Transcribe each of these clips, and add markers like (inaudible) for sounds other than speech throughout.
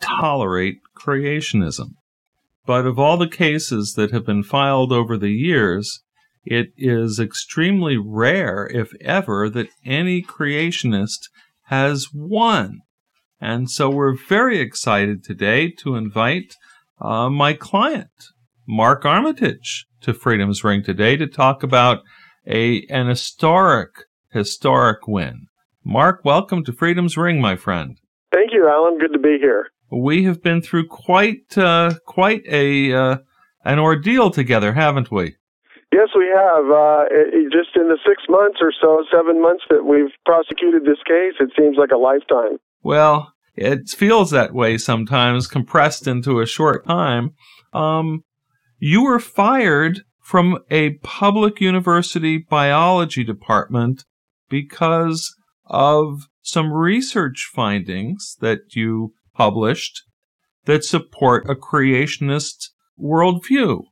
tolerate creationism. But of all the cases that have been filed over the years, it is extremely rare, if ever, that any creationist has won. And so we're very excited today to invite uh, my client, Mark Armitage, to Freedom's Ring today to talk about a an historic, historic win. Mark, welcome to Freedom's Ring, my friend. Thank you, Alan. Good to be here we have been through quite uh, quite a uh, an ordeal together, haven't we? Yes, we have. Uh, it, just in the six months or so, seven months that we've prosecuted this case, it seems like a lifetime. Well, it feels that way sometimes, compressed into a short time. Um, you were fired from a public university biology department because of some research findings that you published that support a creationist worldview.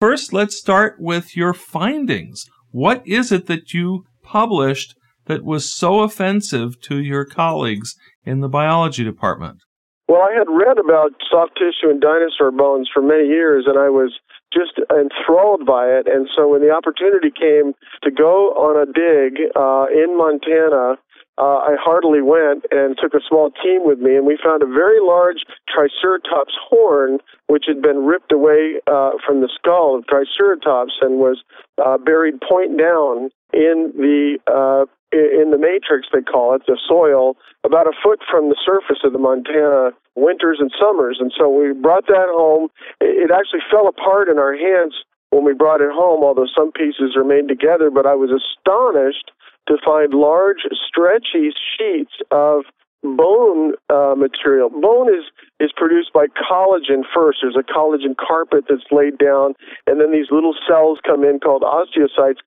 First, let's start with your findings. What is it that you published that was so offensive to your colleagues in the biology department? Well, I had read about soft tissue and dinosaur bones for many years, and I was just enthralled by it. And so when the opportunity came to go on a dig uh, in Montana uh, I heartily went and took a small team with me, and we found a very large Triceratops horn, which had been ripped away uh, from the skull of Triceratops and was uh, buried point down in the uh, in the matrix, they call it, the soil, about a foot from the surface of the Montana winters and summers. And so we brought that home. It actually fell apart in our hands when we brought it home, although some pieces are made together. But I was astonished to find large, stretchy sheets of bone uh, material. Bone is is produced by collagen first. There's a collagen carpet that's laid down, and then these little cells come in called osteocytes,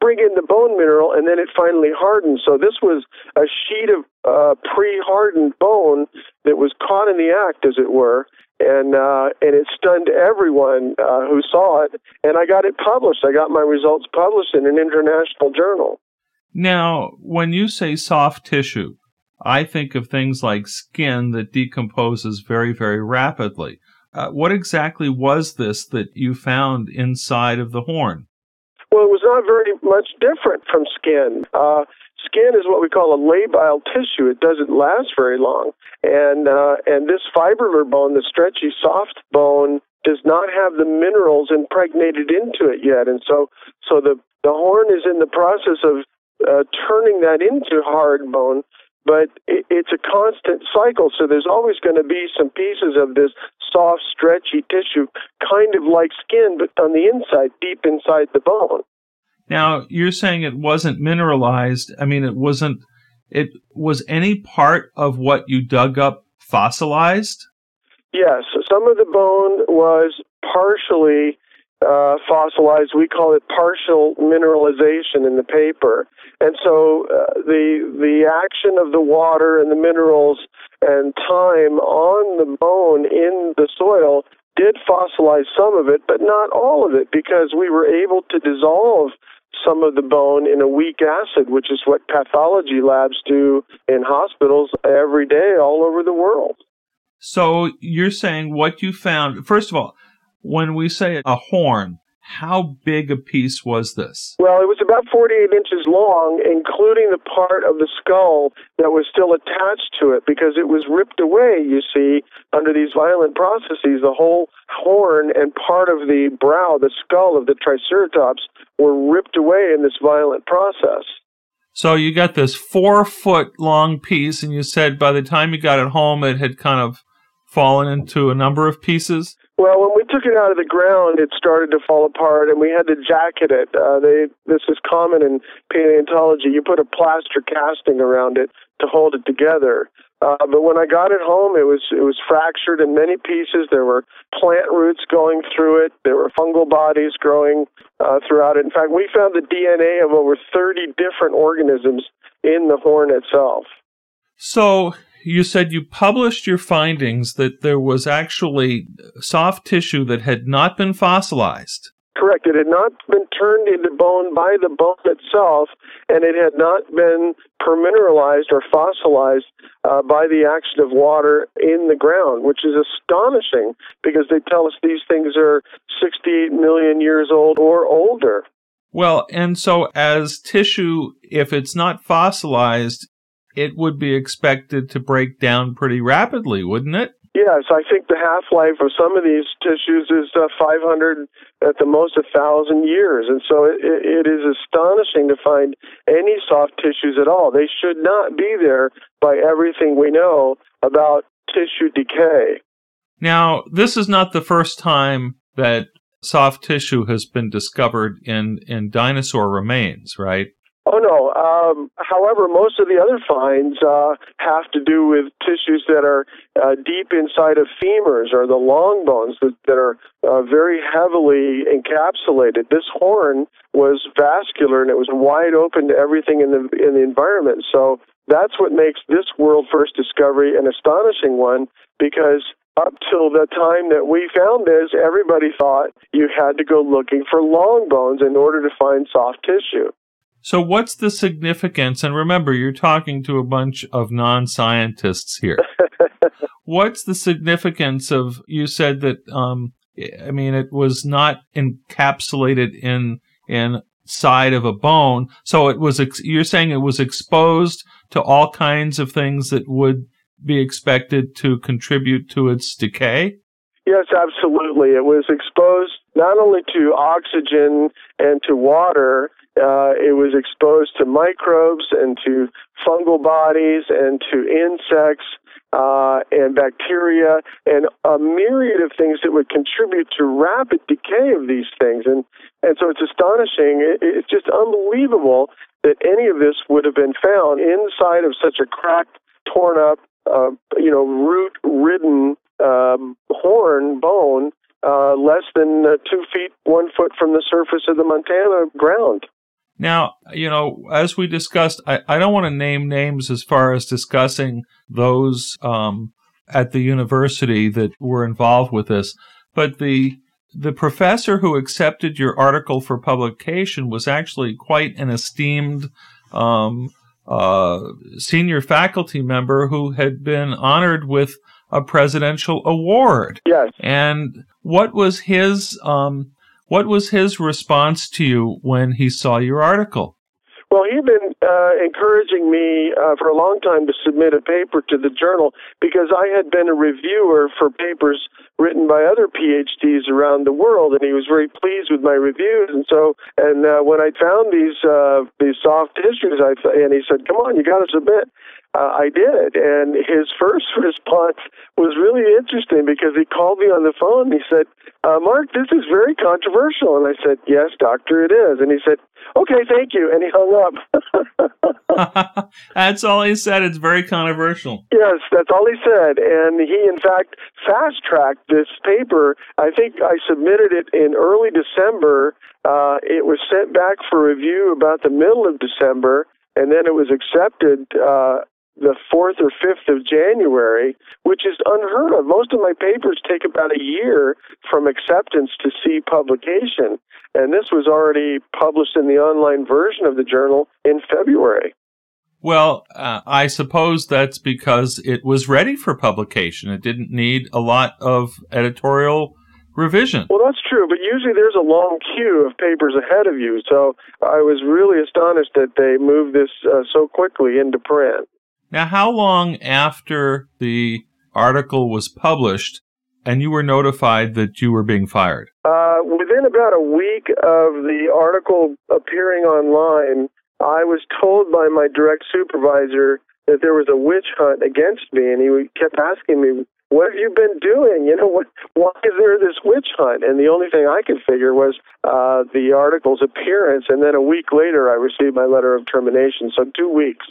bring in the bone mineral, and then it finally hardens. So this was a sheet of uh, pre-hardened bone that was caught in the act, as it were. And uh, and it stunned everyone uh, who saw it, and I got it published. I got my results published in an international journal. Now, when you say soft tissue, I think of things like skin that decomposes very, very rapidly. Uh, what exactly was this that you found inside of the horn? Well, it was not very much different from skin. Uh, skin is what we call a labile tissue. It doesn't last very long, and uh, and this fibrillar bone, the stretchy, soft bone, does not have the minerals impregnated into it yet, and so so the the horn is in the process of uh, turning that into hard bone, but it, it's a constant cycle. So there's always going to be some pieces of this soft, stretchy tissue, kind of like skin, but on the inside, deep inside the bone. Now, you're saying it wasn't mineralized. I mean, it wasn't, it was any part of what you dug up fossilized? Yes. Some of the bone was partially uh, fossilized. We call it partial mineralization in the paper. And so uh, the the action of the water and the minerals and time on the bone in the soil did fossilize some of it, but not all of it, because we were able to dissolve some of the bone in a weak acid, which is what pathology labs do in hospitals every day all over the world. So you're saying what you found, first of all, when we say a horn, how big a piece was this? Well, it was about 48 inches long, including the part of the skull that was still attached to it because it was ripped away, you see, under these violent processes. The whole horn and part of the brow, the skull of the Triceratops, were ripped away in this violent process. So you got this four foot long piece, and you said by the time you got it home, it had kind of fallen into a number of pieces? Well, when we took it out of the ground, it started to fall apart, and we had to jacket it. Uh, they this is common in paleontology. You put a plaster casting around it to hold it together. Uh, but when I got it home, it was it was fractured in many pieces. There were plant roots going through it. There were fungal bodies growing uh, throughout it. In fact, we found the DNA of over 30 different organisms in the horn itself. So you said you published your findings that there was actually soft tissue that had not been fossilized. Correct. It had not been turned into bone by the bone itself, and it had not been permineralized or fossilized uh, by the action of water in the ground, which is astonishing because they tell us these things are 68 million years old or older. Well, and so as tissue, if it's not fossilized, it would be expected to break down pretty rapidly, wouldn't it? Yes, I think the half life of some of these tissues is uh, 500, at the most, a 1,000 years. And so it, it is astonishing to find any soft tissues at all. They should not be there by everything we know about tissue decay. Now, this is not the first time that soft tissue has been discovered in, in dinosaur remains, right? Oh no. Um, however, most of the other finds uh, have to do with tissues that are uh, deep inside of femurs or the long bones that, that are uh, very heavily encapsulated. This horn was vascular and it was wide open to everything in the in the environment. So that's what makes this world first discovery an astonishing one because up till the time that we found this, everybody thought you had to go looking for long bones in order to find soft tissue. So, what's the significance? And remember, you're talking to a bunch of non scientists here. (laughs) what's the significance of, you said that, um, I mean, it was not encapsulated in, inside of a bone. So it was, ex- you're saying it was exposed to all kinds of things that would be expected to contribute to its decay? Yes, absolutely. It was exposed not only to oxygen and to water, uh, it was exposed to microbes and to fungal bodies and to insects uh, and bacteria and a myriad of things that would contribute to rapid decay of these things. And, and so it's astonishing. It, it's just unbelievable that any of this would have been found inside of such a cracked, torn up, uh, you know, root ridden um, horn bone uh, less than uh, two feet, one foot from the surface of the Montana ground. Now, you know, as we discussed, I, I don't want to name names as far as discussing those um, at the university that were involved with this, but the the professor who accepted your article for publication was actually quite an esteemed um, uh, senior faculty member who had been honored with a presidential award. Yes. And what was his um, what was his response to you when he saw your article? Well, he'd been uh, encouraging me uh, for a long time to submit a paper to the journal because I had been a reviewer for papers written by other PhDs around the world, and he was very pleased with my reviews. And so, and uh, when I found these uh, these soft tissues, I th- and he said, "Come on, you got to submit." Uh, I did, and his first (laughs) response was really interesting because he called me on the phone. And he said, uh, "Mark, this is very controversial," and I said, "Yes, doctor, it is." And he said, okay, thank you. And he hung up. (laughs) that's all he said. It's very controversial. Yes, that's all he said. And he, in fact, fast tracked this paper. I think I submitted it in early December. Uh, it was sent back for review about the middle of December, and then it was accepted uh, the 4th or 5th of January, which is unheard of. Most of my papers take about a year from acceptance to see publication, and this was already published in the online version of the journal in February. Well, uh, I suppose that's because it was ready for publication. It didn't need a lot of editorial revision. Well, that's true, but usually there's a long queue of papers ahead of you. So I was really astonished that they moved this uh, so quickly into print. Now, how long after the article was published and you were notified that you were being fired? Uh, within about a week of the article appearing online, I was told by my direct supervisor that there was a witch hunt against me, and he kept asking me, "What have you been doing? You know, what? Why is there this witch hunt?" And the only thing I could figure was uh, the article's appearance, and then a week later, I received my letter of termination. So two weeks.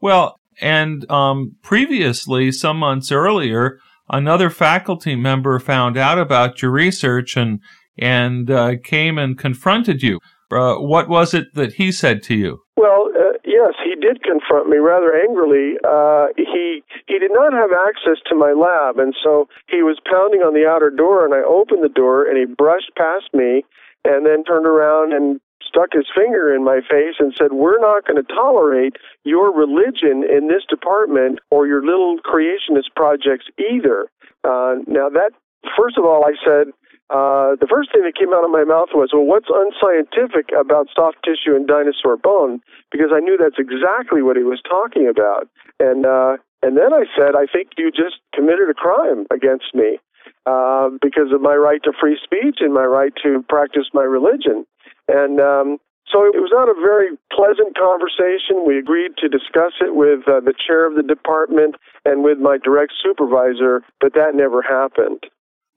Well, And um, previously, some months earlier, another faculty member found out about your research and and uh, came and confronted you. Uh, what was it that he said to you? Well, uh, yes, he did confront me rather angrily. Uh, he he did not have access to my lab, and so he was pounding on the outer door, and I opened the door, and he brushed past me, and then turned around and stuck his finger in my face and said, We're not going to tolerate your religion in this department or your little creationist projects either. Uh, now, that, first of all, I said, uh, the first thing that came out of my mouth was, Well, what's unscientific about soft tissue and dinosaur bone? Because I knew that's exactly what he was talking about. And, uh, and then I said, I think you just committed a crime against me. Uh, because of my right to free speech and my right to practice my religion. And um, so it was not a very pleasant conversation. We agreed to discuss it with uh, the chair of the department and with my direct supervisor, but that never happened.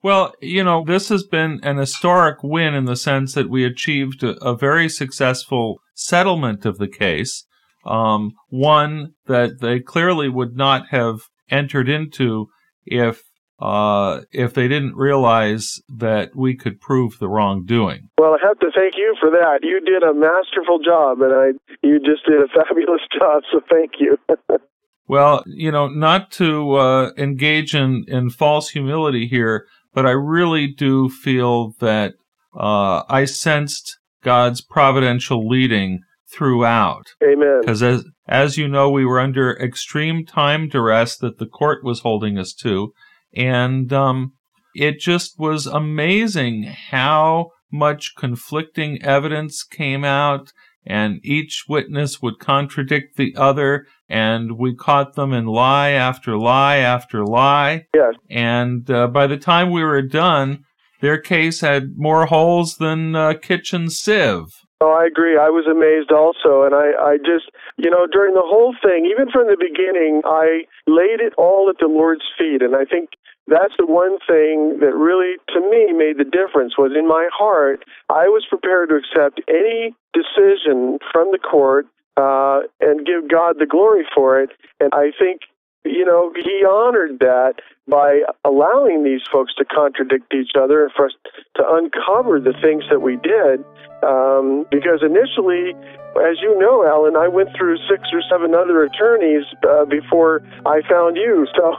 Well, you know, this has been an historic win in the sense that we achieved a, a very successful settlement of the case. Um, one that they clearly would not have entered into if uh, if they didn't realize that we could prove the wrongdoing. Well, I have to thank you for that. You did a masterful job, and I you just did a (laughs) fabulous job. So thank you. (laughs) well, you know, not to uh, engage in in false humility here, but I really do feel that uh, I sensed God's providential leading throughout. Amen. Because as as you know, we were under extreme time duress that the court was holding us to and um, it just was amazing how much conflicting evidence came out, and each witness would contradict the other, and we caught them in lie after lie after lie. Yes. And uh, by the time we were done, their case had more holes than a kitchen sieve. Oh, I agree. I was amazed also. And I, I just, you know, during the whole thing, even from the beginning, I laid it all at the Lord's feet. And I think that's the one thing that really, to me, made the difference was in my heart, I was prepared to accept any decision from the court uh, and give God the glory for it. And I think, you know, he honored that by allowing these folks to contradict each other and for us to uncover the things that we did. Um, because initially, as you know, Alan, I went through six or seven other attorneys uh, before I found you. (laughs) So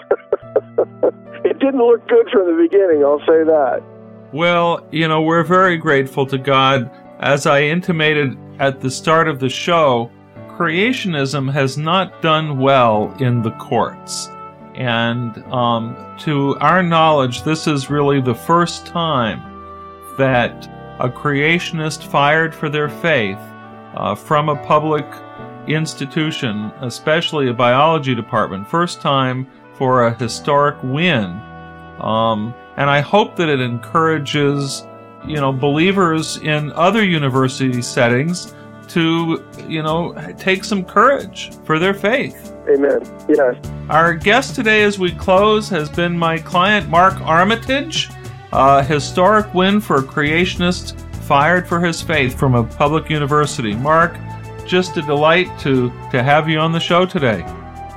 it didn't look good from the beginning, I'll say that. Well, you know, we're very grateful to God. As I intimated at the start of the show, creationism has not done well in the courts. And um, to our knowledge, this is really the first time that a creationist fired for their faith uh, from a public institution, especially a biology department, first time for a historic win. Um, and I hope that it encourages, you know, believers in other university settings to, you know, take some courage for their faith. Amen. Yes. Our guest today, as we close, has been my client Mark Armitage. A historic win for a creationist fired for his faith from a public university. Mark, just a delight to, to have you on the show today.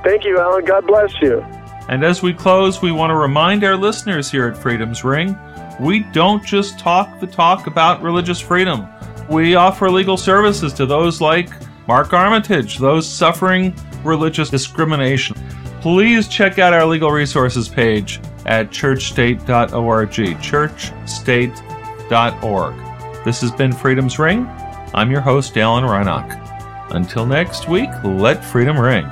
Thank you, Alan. God bless you. And as we close, we want to remind our listeners here at Freedom's Ring we don't just talk the talk about religious freedom. We offer legal services to those like Mark Armitage, those suffering religious discrimination. Please check out our legal resources page at churchstate.org. Churchstate.org. This has been Freedom's Ring. I'm your host, Alan Reinach. Until next week, let freedom ring.